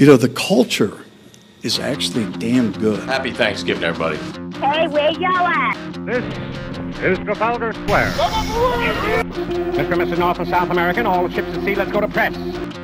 You know, the culture is actually damn good. Happy Thanksgiving, everybody. Hey, where y'all at? This is Trafalgar Square. Mr. and Mrs. North and South American, all the ships at sea, let's go to press.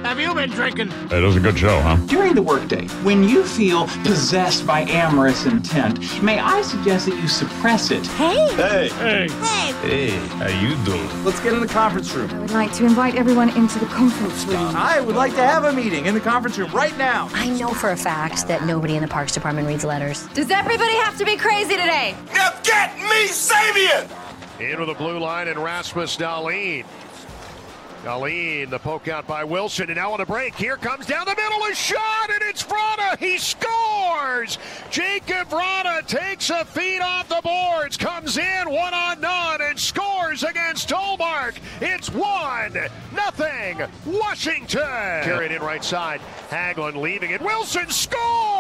Have you been drinking? It was a good show, huh? During the workday, when you feel possessed by amorous intent, may I suggest that you suppress it? Hey! Hey! Hey! Hey! Hey, how you doing? Let's get in the conference room. I would like to invite everyone into the conference room. I would like to have a meeting in the conference room right now. I know for a fact that nobody in the Parks Department reads letters. Does everybody have to be crazy today? Now get me Sabian! Into the blue line and Rasmus Dahlin. Dahlin, the poke out by Wilson, and now on a break. Here comes down the middle a shot, and it's Vrana. He scores. Jakub Vrana takes a feed off the boards, comes in one on none, and scores against Tolmark. It's one nothing. Washington. Carried in right side. Haglund leaving it. Wilson scores.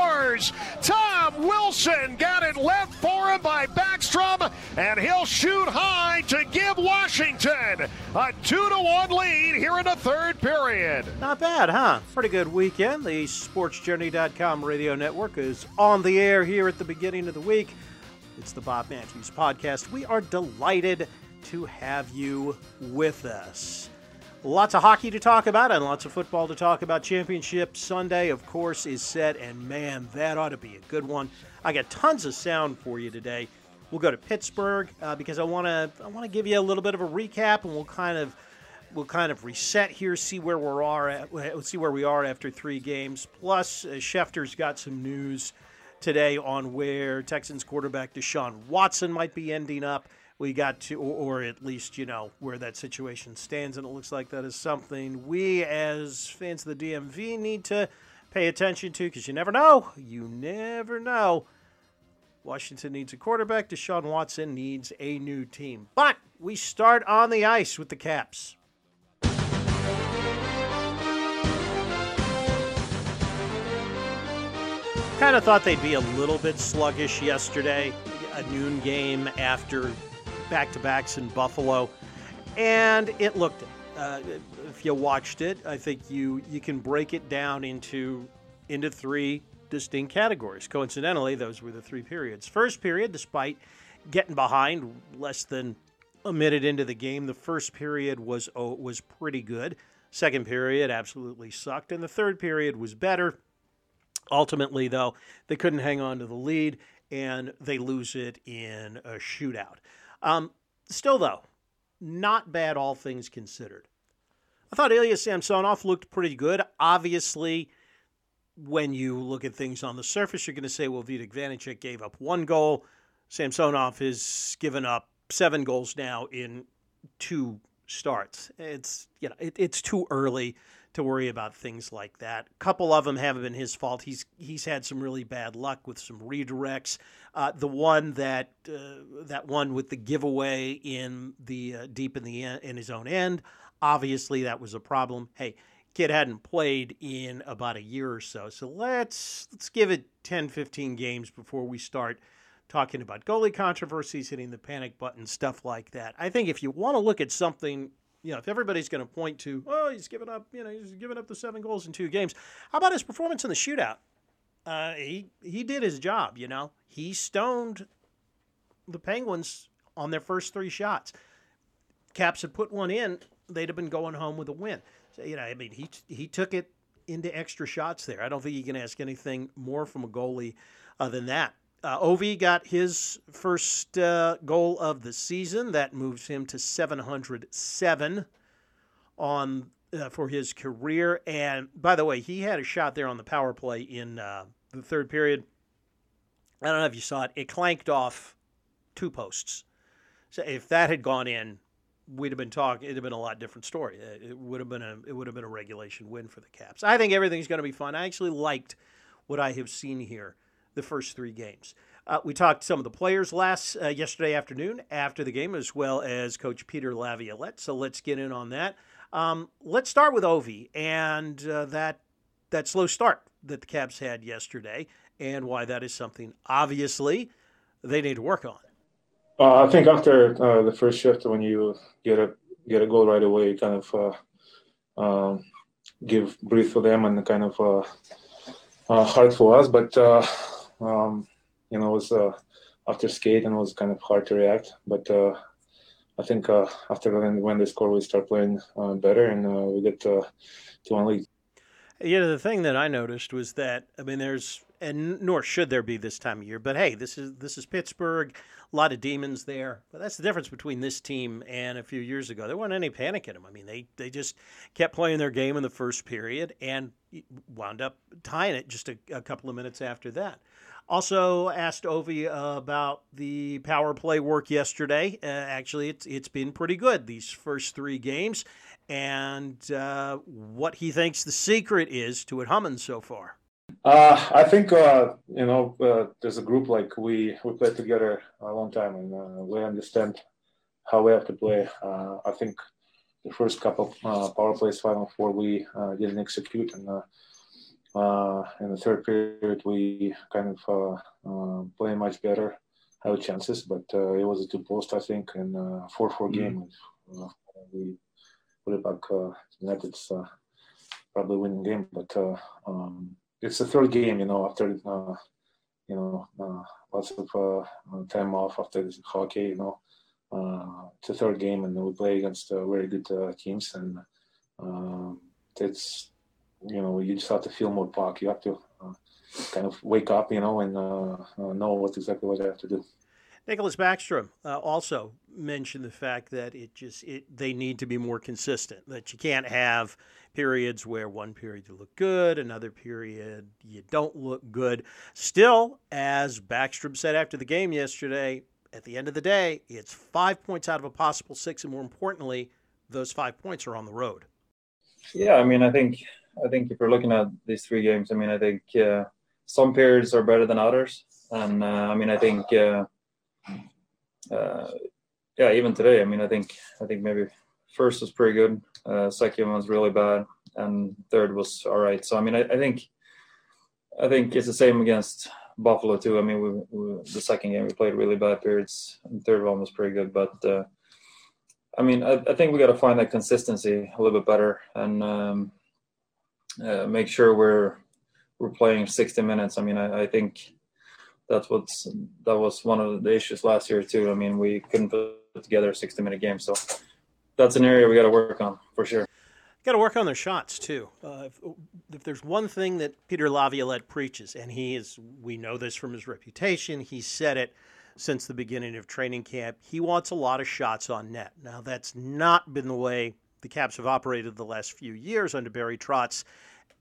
Tom Wilson got it left for him by Backstrom, and he'll shoot high to give Washington a two to one lead here in the third period. Not bad, huh? Pretty good weekend. The SportsJourney.com radio network is on the air here at the beginning of the week. It's the Bob Matthews podcast. We are delighted to have you with us. Lots of hockey to talk about and lots of football to talk about. Championship Sunday, of course, is set, and man, that ought to be a good one. I got tons of sound for you today. We'll go to Pittsburgh uh, because I want to I want to give you a little bit of a recap, and we'll kind of we'll kind of reset here, see where we are at, see where we are after three games. Plus, uh, Schefter's got some news today on where Texans quarterback Deshaun Watson might be ending up. We got to, or, or at least you know where that situation stands, and it looks like that is something we, as fans of the DMV, need to pay attention to because you never know. You never know. Washington needs a quarterback. Deshaun Watson needs a new team. But we start on the ice with the Caps. Kind of thought they'd be a little bit sluggish yesterday, a noon game after back to backs in Buffalo, and it looked. Uh, if you watched it, I think you you can break it down into into three distinct categories. Coincidentally, those were the three periods. First period, despite getting behind less than a minute into the game, the first period was oh, was pretty good. Second period absolutely sucked, and the third period was better. Ultimately, though, they couldn't hang on to the lead and they lose it in a shootout. Um, still, though, not bad, all things considered. I thought Ilya Samsonov looked pretty good. Obviously, when you look at things on the surface, you're going to say, well, Vitek Vanecek gave up one goal. Samsonov has given up seven goals now in two starts. It's you know it, it's too early to worry about things like that. A couple of them haven't been his fault. He's he's had some really bad luck with some redirects. Uh, the one that uh, that one with the giveaway in the uh, deep in the in his own end, obviously that was a problem. Hey, kid hadn't played in about a year or so. So let's let's give it 10 15 games before we start talking about goalie controversies, hitting the panic button, stuff like that. I think if you want to look at something you know, if everybody's going to point to, oh, he's given up, you know, he's given up the seven goals in two games. How about his performance in the shootout? Uh, he he did his job. You know, he stoned the Penguins on their first three shots. Caps had put one in, they'd have been going home with a win. So, you know, I mean, he he took it into extra shots there. I don't think you can ask anything more from a goalie uh, than that. Uh, Ovi got his first uh, goal of the season. That moves him to 707 on uh, for his career. And by the way, he had a shot there on the power play in uh, the third period. I don't know if you saw it. It clanked off two posts. So if that had gone in, we'd have been talking. It'd have been a lot different story. It would have been a it would have been a regulation win for the Caps. I think everything's going to be fun. I actually liked what I have seen here the first three games. Uh, we talked to some of the players last uh, yesterday afternoon after the game, as well as Coach Peter Laviolette. So let's get in on that. Um, let's start with Ovi and uh, that that slow start that the Caps had yesterday, and why that is something obviously they need to work on. Uh, I think after uh, the first shift, when you get a get a goal right away, kind of uh, um, give breathe for them and kind of uh, hard for us, but um, you know, it was uh, after skate and it was kind of hard to react. But uh, I think uh, after when, when they score, we start playing uh, better and uh, we get uh, to one lead. You know, the thing that I noticed was that I mean, there's and nor should there be this time of year, but hey, this is this is Pittsburgh, a lot of demons there. But that's the difference between this team and a few years ago. There wasn't any panic in them. I mean, they they just kept playing their game in the first period and wound up tying it just a, a couple of minutes after that. Also asked Ovi uh, about the power play work yesterday. Uh, actually, it's it's been pretty good these first three games, and uh, what he thinks the secret is to it humming so far. Uh, I think uh, you know uh, there's a group like we we played together a long time, and we understand how we have to play. I think the first couple of power plays, final four, we didn't execute, and uh, in the third period, we kind of uh, uh, play much better, have chances, but uh, it was a two post, I think, and uh, four four mm-hmm. game. Uh, we it back uh, uh, probably winning game, but uh, um, it's the third game. You know, after you know lots of time off after this hockey. You know, uh, it's the third game, and we play against uh, very good uh, teams, and um, it's you know you just have to feel more puck. You have to kind of wake up, you know, and know what exactly what you have to do. Nicklas Backstrom uh, also mentioned the fact that it just it, they need to be more consistent. That you can't have periods where one period you look good, another period you don't look good. Still, as Backstrom said after the game yesterday, at the end of the day, it's five points out of a possible six, and more importantly, those five points are on the road. Yeah, I mean, I think I think if you're looking at these three games, I mean, I think uh, some periods are better than others, and uh, I mean, I think, uh, uh yeah, even today, I mean, I think, I think maybe first was pretty good, uh, second was really bad, and third was all right. So I mean, I, I think, I think it's the same against Buffalo too. I mean, we, we, the second game we played really bad periods, and third one was pretty good, but. Uh, I mean, I, I think we got to find that consistency a little bit better, and um, uh, make sure we're we're playing 60 minutes. I mean, I, I, think that's what's that was one of the issues last year too. I mean, we couldn't put together a 60 minute game, so that's an area we got to work on for sure. Got to work on their shots too. Uh, if, if, there's one thing that Peter Laviolette preaches, and he is, we know this from his reputation. He said it since the beginning of training camp. He wants a lot of shots on net. Now that's not been the way the Caps have operated the last few years under Barry Trotz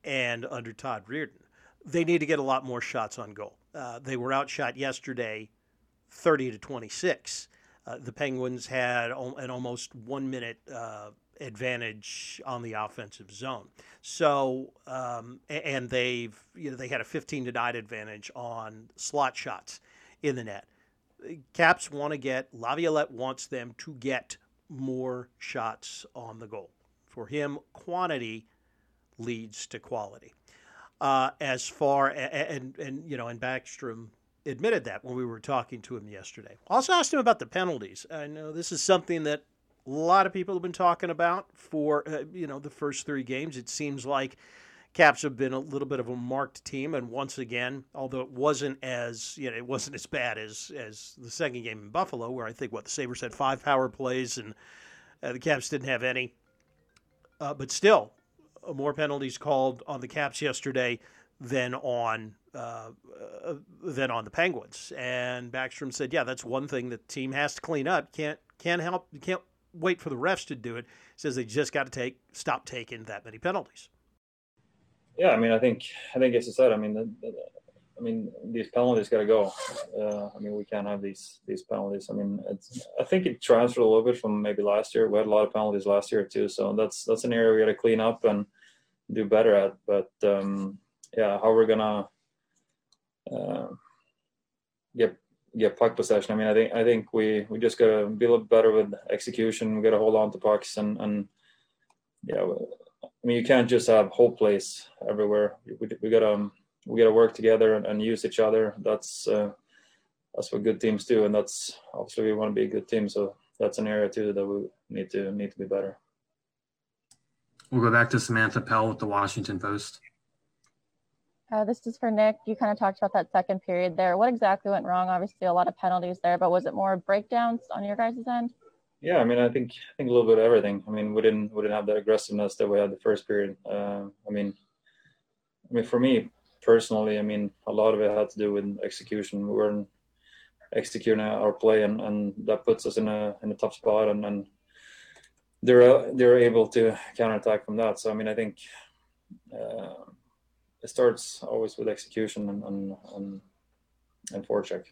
and under Todd Reirden. They need to get a lot more shots on goal. Uh, they were outshot yesterday 30 to 26. Uh, the Penguins had an almost one minute uh, advantage on the offensive zone. So, um, and they've, you know, they had a 15 to 9 advantage on slot shots in the net. Caps want to get, Laviolette wants them to get more shots on the goal. For him, quantity leads to quality. Uh, as far and, and you know, and Backstrom admitted that when we were talking to him yesterday. Also asked him about the penalties. I know this is something that a lot of people have been talking about for uh, you know the first three games. It seems like Caps have been a little bit of a marked team, and once again, although it wasn't as you know it wasn't as bad as as the second game in Buffalo, where I think what the Sabres had five power plays and uh, the Caps didn't have any. Uh, but still, more penalties called on the Caps yesterday than on uh, uh, than on the Penguins. And Backstrom said, "Yeah, that's one thing the team has to clean up. Can't can't help. Can't wait for the refs to do it." Says they just got to take stop taking that many penalties yeah, I mean, I think I think as I said, I mean, the, the, I mean, these penalties got to go. Uh, I mean, we can't have these these penalties. I mean, I think it transferred a little bit from maybe last year. We had a lot of penalties last year too, so that's that's an area we got to clean up and do better at. But um, yeah, how we're gonna uh, get get puck possession. I mean, I think I think we we just gotta be a little better with execution. We gotta hold on to pucks and and yeah, I mean, you can't just have whole place everywhere. We, we gotta um, we gotta work together and, and use each other. That's uh, that's what good teams do, and that's obviously we want to be a good team. So that's an area too that we need to need to be better. We'll go back to Samantha Pell with the Washington Post. Uh, this is for Nick. You kind of talked about that second period there. What exactly went wrong? Obviously, a lot of penalties there, but was it more breakdowns on your guys' end? Yeah, I mean, I think I think a little bit of everything. I mean, we didn't we didn't have that aggressiveness that we had the first period. Uh, I mean, I mean, for me personally, I mean, a lot of it had to do with execution. We weren't executing our play, and, and that puts us in a in a tough spot. And, and they're they're able to counterattack from that. So I mean, I think uh, it starts always with execution and and and, and forecheck.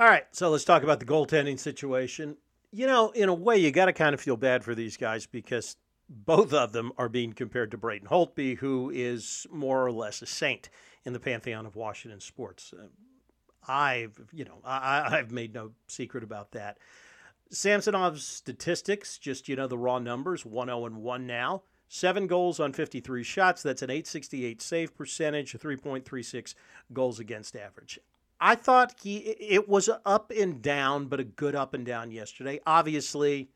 All right, so let's talk about the goaltending situation. You know, in a way, you got to kind of feel bad for these guys because both of them are being compared to Braden Holtby, who is more or less a saint in the pantheon of Washington sports. Uh, I've, you know, I, I've made no secret about that. Samsonov's statistics, just, you know, the raw numbers 1 0 and 1 now. Seven goals on 53 shots. That's an 868 save percentage, a 3.36 goals against average. I thought he it was up and down, but a good up and down yesterday. Obviously,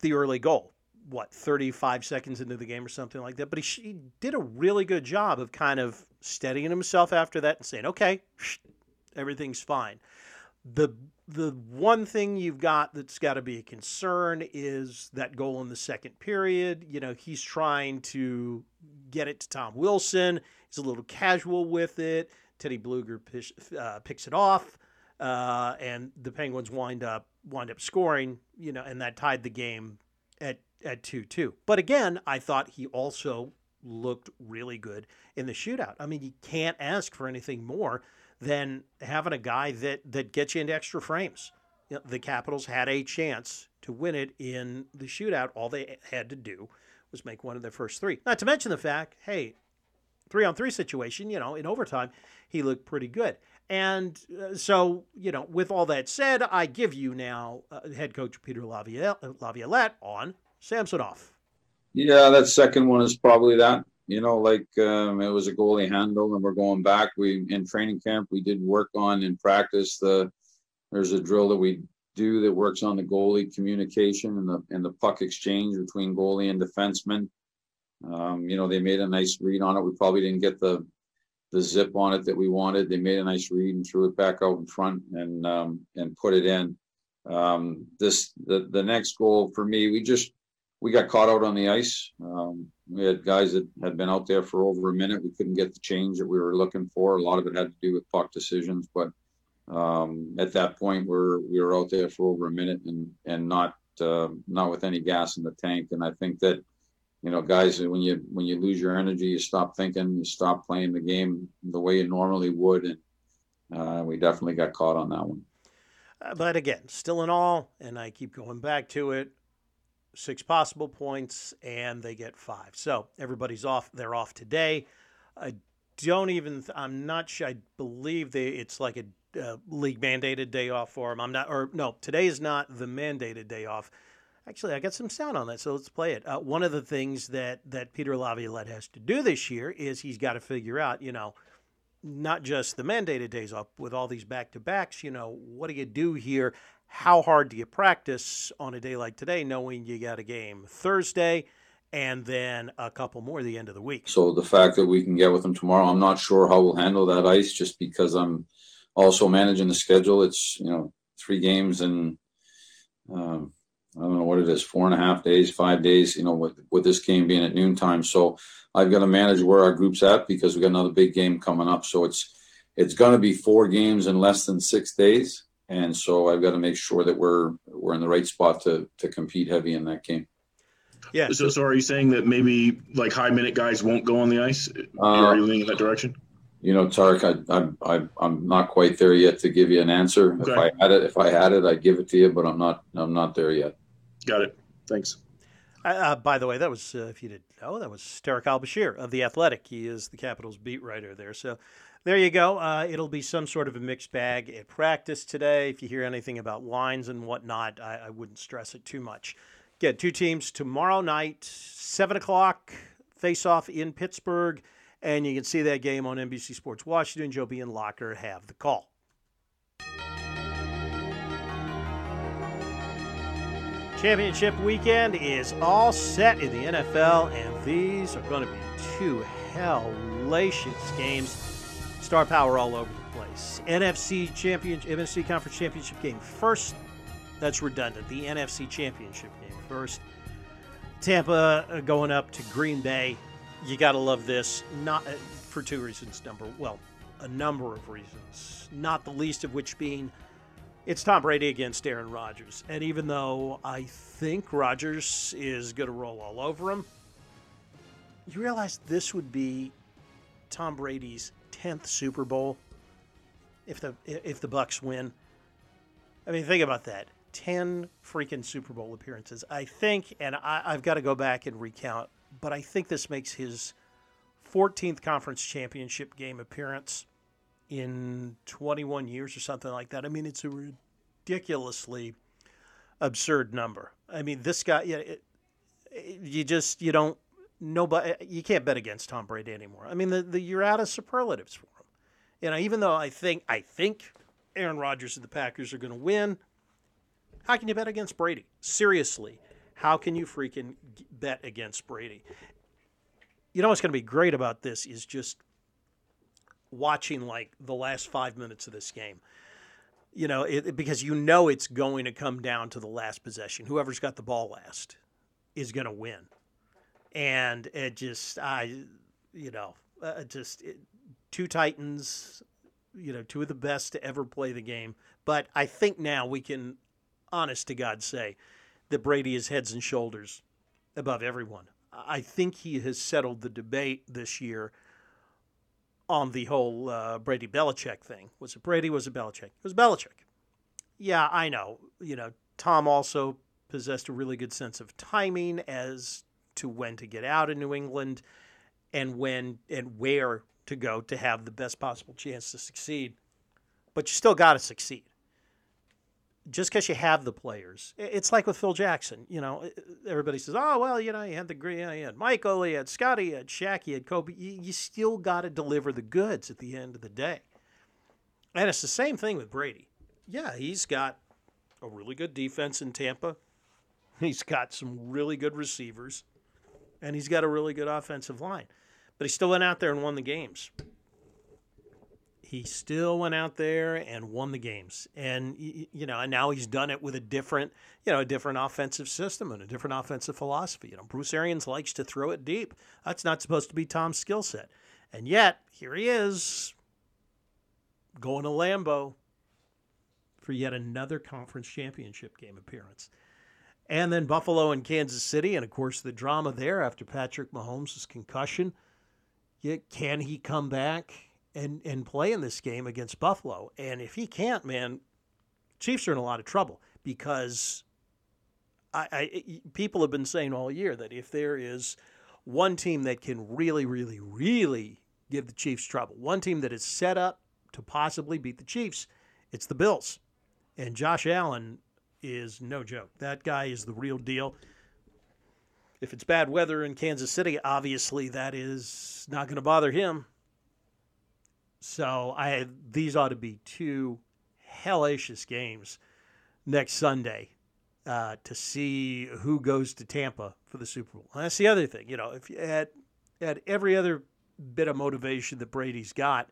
the early goal, what 35 seconds into the game or something like that. But he, he did a really good job of kind of steadying himself after that and saying, "Okay, everything's fine." The the one thing you've got that's got to be a concern is that goal in the second period. You know, he's trying to get it to Tom Wilson. He's a little casual with it. Teddy Blueger pish, uh, picks it off, uh, and the Penguins wind up wind up scoring. You know, and that tied the game at at two two. But again, I thought he also looked really good in the shootout. I mean, you can't ask for anything more than having a guy that that gets you into extra frames. You know, the Capitals had a chance to win it in the shootout. All they had to do was make one of their first three. Not to mention the fact, hey, three on three situation, you know, in overtime, he looked pretty good. And uh, so, you know, with all that said, I give you now uh, head coach Peter Laviolette on Samsonov. Yeah, that second one is probably that. You know, like um, it was a goalie handle, and we're going back. We in training camp we did work on in practice. The there's a drill that we do that works on the goalie communication and the and the puck exchange between goalie and defenseman. Um, you know, they made a nice read on it. We probably didn't get the the zip on it that we wanted. They made a nice read and threw it back out in front and um, and put it in. Um, this the the next goal for me, we just we got caught out on the ice. Um, we had guys that had been out there for over a minute. We couldn't get the change that we were looking for. A lot of it had to do with puck decisions, but um, at that point, we're we were out there for over a minute and and not uh, not with any gas in the tank. And I think that you know, guys, when you when you lose your energy, you stop thinking, you stop playing the game the way you normally would, and uh, we definitely got caught on that one. Uh, but again, still in all, and I keep going back to it six possible points, and they get five. So everybody's off. They're off today. I don't even. I'm not sure. I believe they. It's like a uh, league mandated day off for them. I'm not. Or no, today is not the mandated day off. Actually, I got some sound on that, so let's play it. Uh, one of the things that that Peter Laviolette has to do this year is he's got to figure out, you know, not just the mandated days off with all these back to backs. You know, what do you do here? How hard do you practice on a day like today, knowing you got a game Thursday and then a couple more the end of the week? So the fact that we can get with them tomorrow, I'm not sure how we'll handle that ice, just because I'm also managing the schedule. It's you know three games and um, I don't know what it is, four and a half days, five days. You know, with with this game being at noontime, so I've got to manage where our group's at because we got another big game coming up. So it's it's going to be four games in less than six days and so I've got to make sure that we're we're in the right spot to to compete heavy in that game. Yeah. So, so are you saying that maybe like high minute guys won't go on the ice? Uh, are you leaning in that direction? You know, Tarek, I, I, I, I'm not quite there yet to give you an answer. Okay. If I had it, if I had it, I'd give it to you, but I'm not. I'm not there yet. Got it. Thanks. Uh, by the way, that was uh, if you didn't know, that was Tarik El-Bashir of the Athletic. He is the Capitals beat writer there. So there you go. Uh, it'll be some sort of a mixed bag at practice today. If you hear anything about lines and whatnot, I, I wouldn't stress it too much. Get two teams tomorrow night, 7 o'clock, face off in Pittsburgh. And you can see that game on NBC Sports Washington. Joby and Locker have the call. Championship weekend is all set in the NFL, and these are going to be two hellacious games. Star power all over the place. NFC Championship, NFC conference championship game first. That's redundant. The NFC championship game first. Tampa uh, going up to Green Bay. You got to love this. Not uh, for two reasons. Number well, a number of reasons. Not the least of which being it's Tom Brady against Aaron Rodgers. And even though I think Rodgers is going to roll all over him, you realize this would be Tom Brady's 10th Super Bowl if the if the Bucs win. I mean, think about that. 10 freaking Super Bowl appearances. I think and I, I've got to go back and recount, but I think this makes his 14th conference championship game appearance in 21 years or something like that. I mean, it's a ridiculously absurd number. I mean, this guy, yeah, it, you just you don't nobody uh, you can't bet against Tom Brady anymore. I mean, the, the you're out of superlatives for him. You know, even though I think I think Aaron Rodgers and the Packers are going to win, how can you bet against Brady? Seriously, how can you freaking bet against Brady? You know what's going to be great about this is just watching like the last five minutes of this game. You know, it, because you know it's going to come down to the last possession. Whoever's got the ball last is going to win. And it just, I, you know, uh, just it, two Titans, you know, two of the best to ever play the game. But I think now we can, honest to God, say that Brady is heads and shoulders above everyone. I think he has settled the debate this year on the whole uh, Brady Belichick thing. Was it Brady? Was it Belichick? It was Belichick. Yeah, I know. You know, Tom also possessed a really good sense of timing as to when to get out of New England and when and where to go to have the best possible chance to succeed. But you still got to succeed just because you have the players, it's like with Phil Jackson. You know, everybody says, "Oh, well, you know, you had the know, you had Michael, you had Scottie, you had Shaq, you had Kobe." You, you still got to deliver the goods at the end of the day. And it's the same thing with Brady. Yeah, he's got a really good defense in Tampa. He's got some really good receivers, and he's got a really good offensive line. But he still went out there and won the games he still went out there and won the games. And you know, and now he's done it with a different, you know, a different offensive system and a different offensive philosophy. You know, Bruce Arians likes to throw it deep. That's not supposed to be Tom's skill set. And yet, here he is going to Lambeau for yet another conference championship game appearance. And then Buffalo and Kansas City, and of course the drama there after Patrick Mahomes' concussion. Can he come back? and and play in this game against Buffalo. And if he can't, man, Chiefs are in a lot of trouble because I, I people have been saying all year that if there is one team that can really, really, really give the Chiefs trouble, one team that is set up to possibly beat the Chiefs, it's the Bills. And Josh Allen is no joke. That guy is the real deal. If it's bad weather in Kansas City, obviously that is not going to bother him. So I these ought to be two hellacious games next Sunday uh, to see who goes to Tampa for the Super Bowl. And that's the other thing, you know, if you had had every other bit of motivation that Brady's got,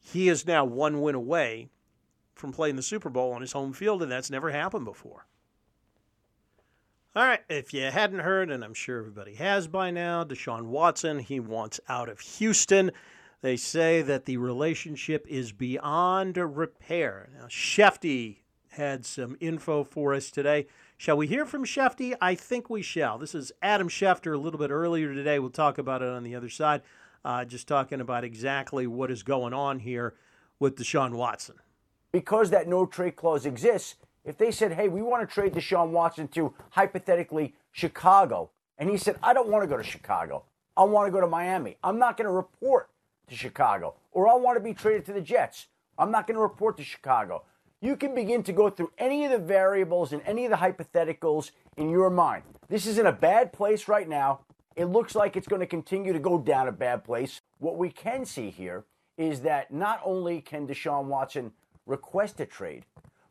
he is now one win away from playing the Super Bowl on his home field, and that's never happened before. All right, if you hadn't heard, and I'm sure everybody has by now, Deshaun Watson, he wants out of Houston. They say that the relationship is beyond repair. Now, Shefty had some info for us today. Shall we hear from Shefty? I think we shall. This is Adam Schefter a little bit earlier today. We'll talk about it on the other side. Uh, just talking about exactly what is going on here with Deshaun Watson. Because that no trade clause exists, if they said, hey, we want to trade Deshaun Watson to hypothetically Chicago, and he said, I don't want to go to Chicago, I want to go to Miami, I'm not going to report to Chicago, or I want to be traded to the Jets. I'm not going to report to Chicago. You can begin to go through any of the variables and any of the hypotheticals in your mind. This is in a bad place right now. It looks like it's going to continue to go down a bad place. What we can see here is that not only can Deshaun Watson request a trade,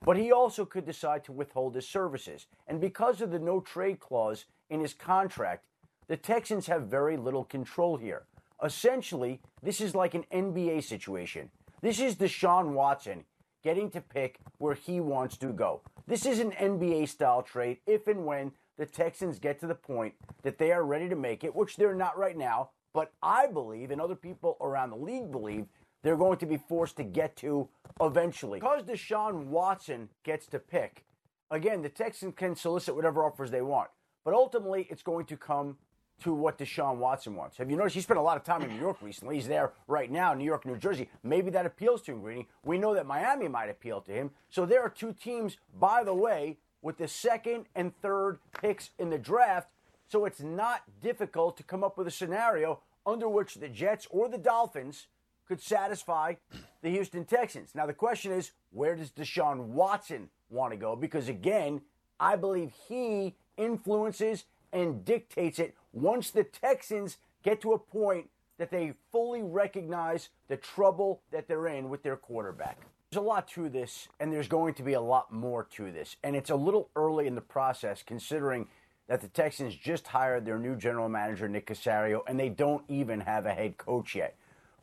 but he also could decide to withhold his services. And because of the no trade clause in his contract, the Texans have very little control here. Essentially, this is like an NBA situation. This is Deshaun Watson getting to pick where he wants to go. This is an NBA style trade if and when the Texans get to the point that they are ready to make it, which they're not right now, but I believe, and other people around the league believe, they're going to be forced to get to eventually. Because Deshaun Watson gets to pick, again, the Texans can solicit whatever offers they want, but ultimately it's going to come to what Deshaun Watson wants. Have you noticed he spent a lot of time in New York recently? He's there right now, New York, New Jersey. Maybe that appeals to him, Greeny. We know that Miami might appeal to him. So there are two teams, by the way, with the second and third picks in the draft. So it's not difficult to come up with a scenario under which the Jets or the Dolphins could satisfy the Houston Texans. Now, the question is, where does Deshaun Watson want to go? Because again, I believe he influences and dictates it once the Texans get to a point that they fully recognize the trouble that they're in with their quarterback. There's a lot to this, and there's going to be a lot more to this. And it's a little early in the process considering that the Texans just hired their new general manager, Nick Caserio, and they don't even have a head coach yet.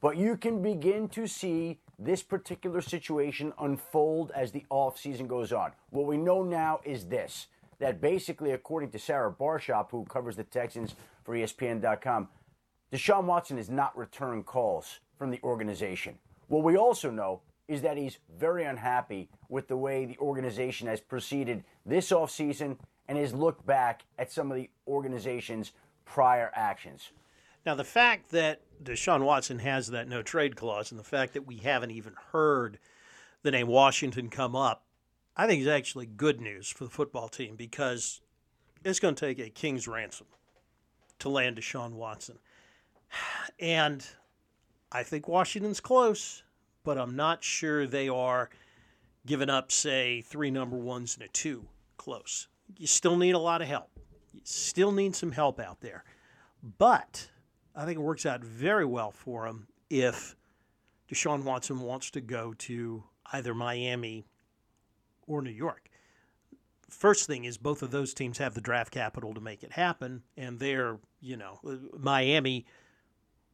But you can begin to see this particular situation unfold as the offseason goes on. What we know now is this that basically, according to Sarah Barshop, who covers the Texans for ESPN.com, Deshaun Watson is not returning calls from the organization. What we also know is that he's very unhappy with the way the organization has proceeded this offseason and has looked back at some of the organization's prior actions. Now, the fact that Deshaun Watson has that no trade clause and the fact that we haven't even heard the name Washington come up I think is actually good news for the football team because it's going to take a king's ransom to land Deshaun Watson. And I think Washington's close, but I'm not sure they are giving up, say, three number ones and a two close. You still need a lot of help. You still need some help out there. But I think it works out very well for him if Deshaun Watson wants to go to either Miami or New York. First thing is both of those teams have the draft capital to make it happen, and they're, you know, Miami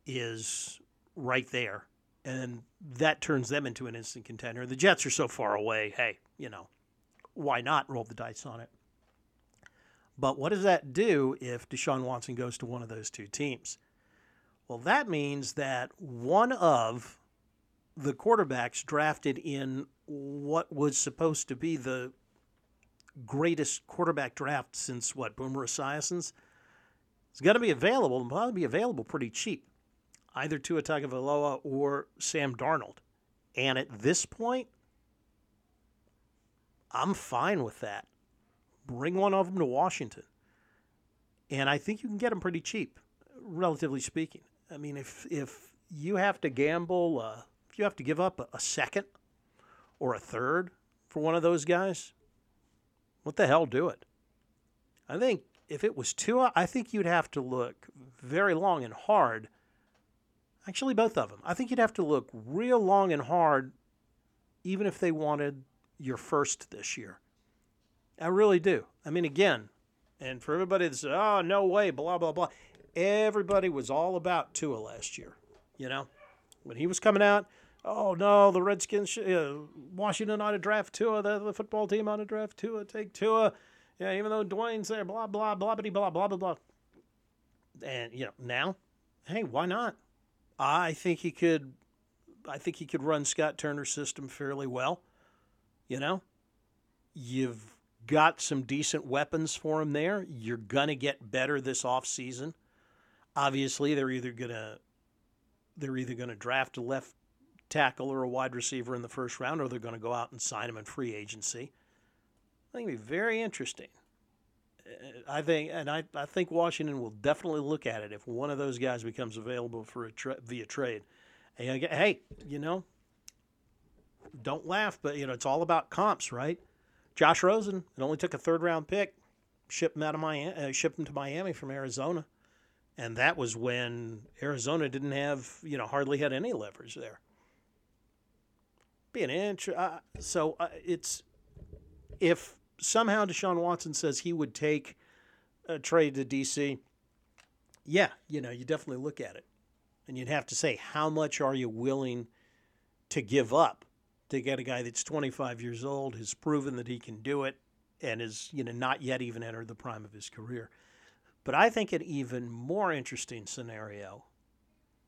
is right there, and that turns them into an instant contender. The Jets are so far away. Hey, you know, why not roll the dice on it? But what does that do if Deshaun Watson goes to one of those two teams? Well, that means that one of the quarterbacks drafted in what was supposed to be the greatest quarterback draft since what Boomer Esiason's is going to be available and probably be available pretty cheap, either Tua Tagovailoa or Sam Darnold. And at this point, I'm fine with that. Bring one of them to Washington, and I think you can get them pretty cheap, relatively speaking. I mean, if if you have to gamble, uh, if you have to give up a, a second or a third for one of those guys, what the hell do it? I think if it was Tua, I think you'd have to look very long and hard. Actually, both of them. I think you'd have to look real long and hard, even if they wanted your first this year. I really do. I mean, again, and for everybody that says, oh, no way, blah, blah, blah, everybody was all about Tua last year. You know, when he was coming out, oh no, the Redskins, uh, Washington ought to draft Tua, the, the football team ought to draft Tua, take Tua. Yeah, even though Dwayne's there, blah, blah, blah, blah, blah, blah, blah, blah. And, you know, now, hey, why not? I think he could, I think he could run Scott Turner's system fairly well. You know, you've got some decent weapons for him there. You're going to get better this offseason. Obviously, they're either going to they're either to draft a left tackle or a wide receiver in the first round, or they're going to go out and sign him in free agency. I think it'd be very interesting. Uh, I think, and I, I think Washington will definitely look at it if one of those guys becomes available for a tra- via trade. Hey, hey, you know, don't laugh, but you know it's all about comps, right? Josh Rosen, it only took a third round pick, shipped him out of Miami, uh, shipped him to Miami from Arizona, and that was when Arizona didn't have, you know, hardly had any leverage there be an inch. Uh, so uh, it's if somehow Deshaun Watson says he would take a trade to DC, yeah, you know, you definitely look at it. And you'd have to say, how much are you willing to give up to get a guy that's 25 years old, has proven that he can do it, and is you know not yet even entered the prime of his career. But I think an even more interesting scenario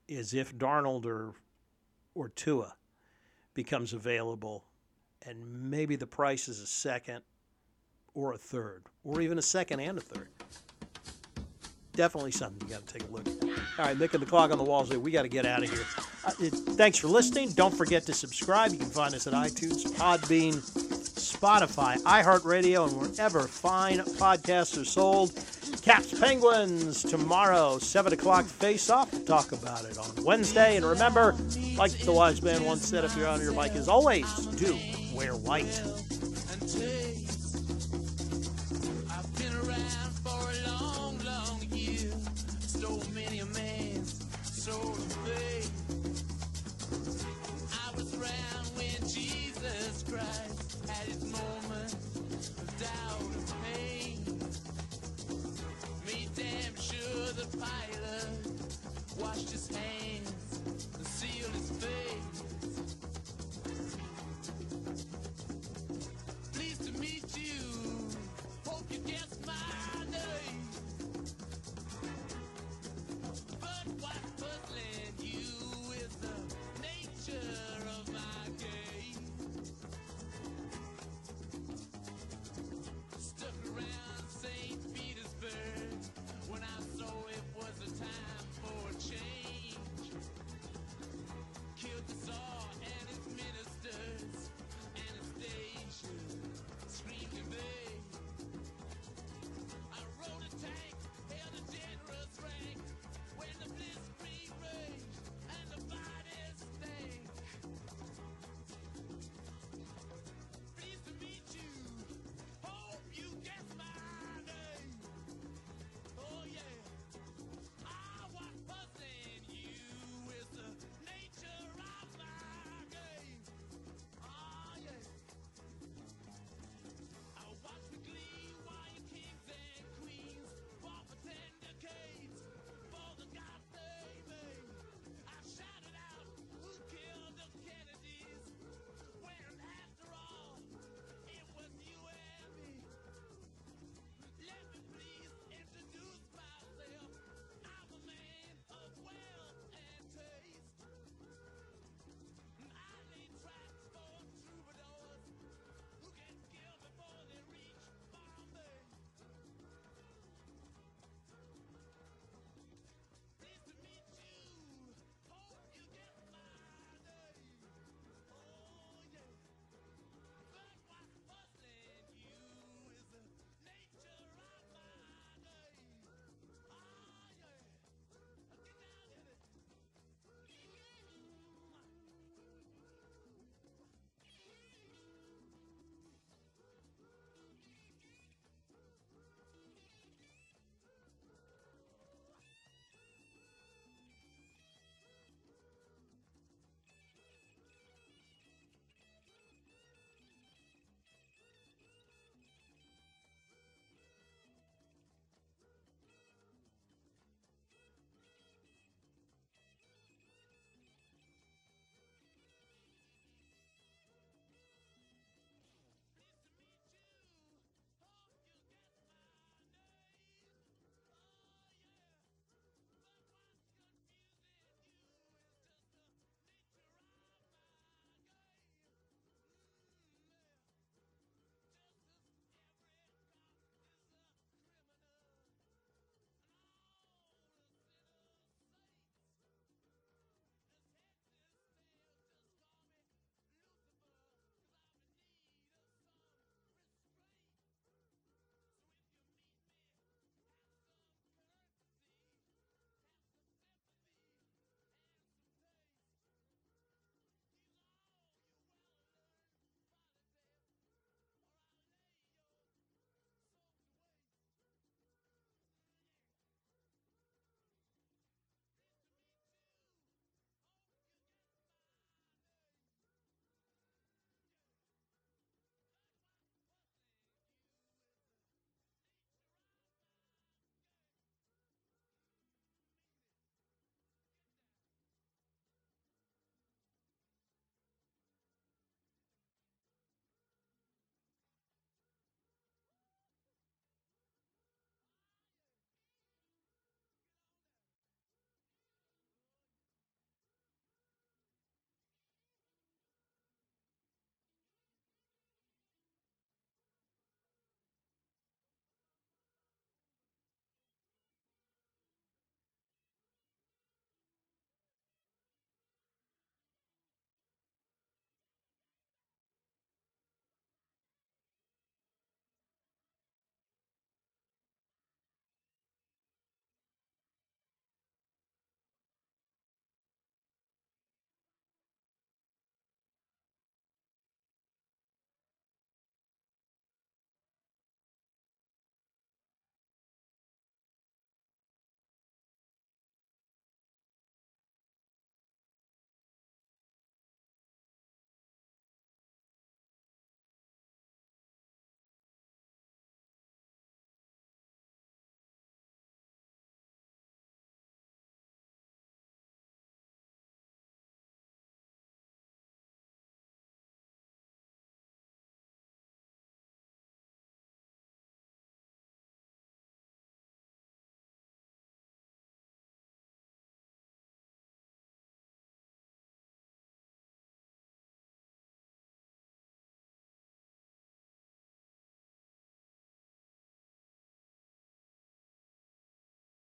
is if Darnold or or Tua becomes available, and maybe the price is a second or a third, or even a second and a third. Definitely something you got to take a look at. All right, Mick and the clock on the walls. We got to get out of here. Uh, it, thanks for listening. Don't forget to subscribe. You can find us at iTunes, Podbean, Spotify, iHeartRadio, and wherever fine podcasts are sold. Caps Penguins tomorrow, 7 o'clock face off. We'll talk about it on Wednesday. And remember, like the wise man once said, if you're on your bike, as always, do wear white.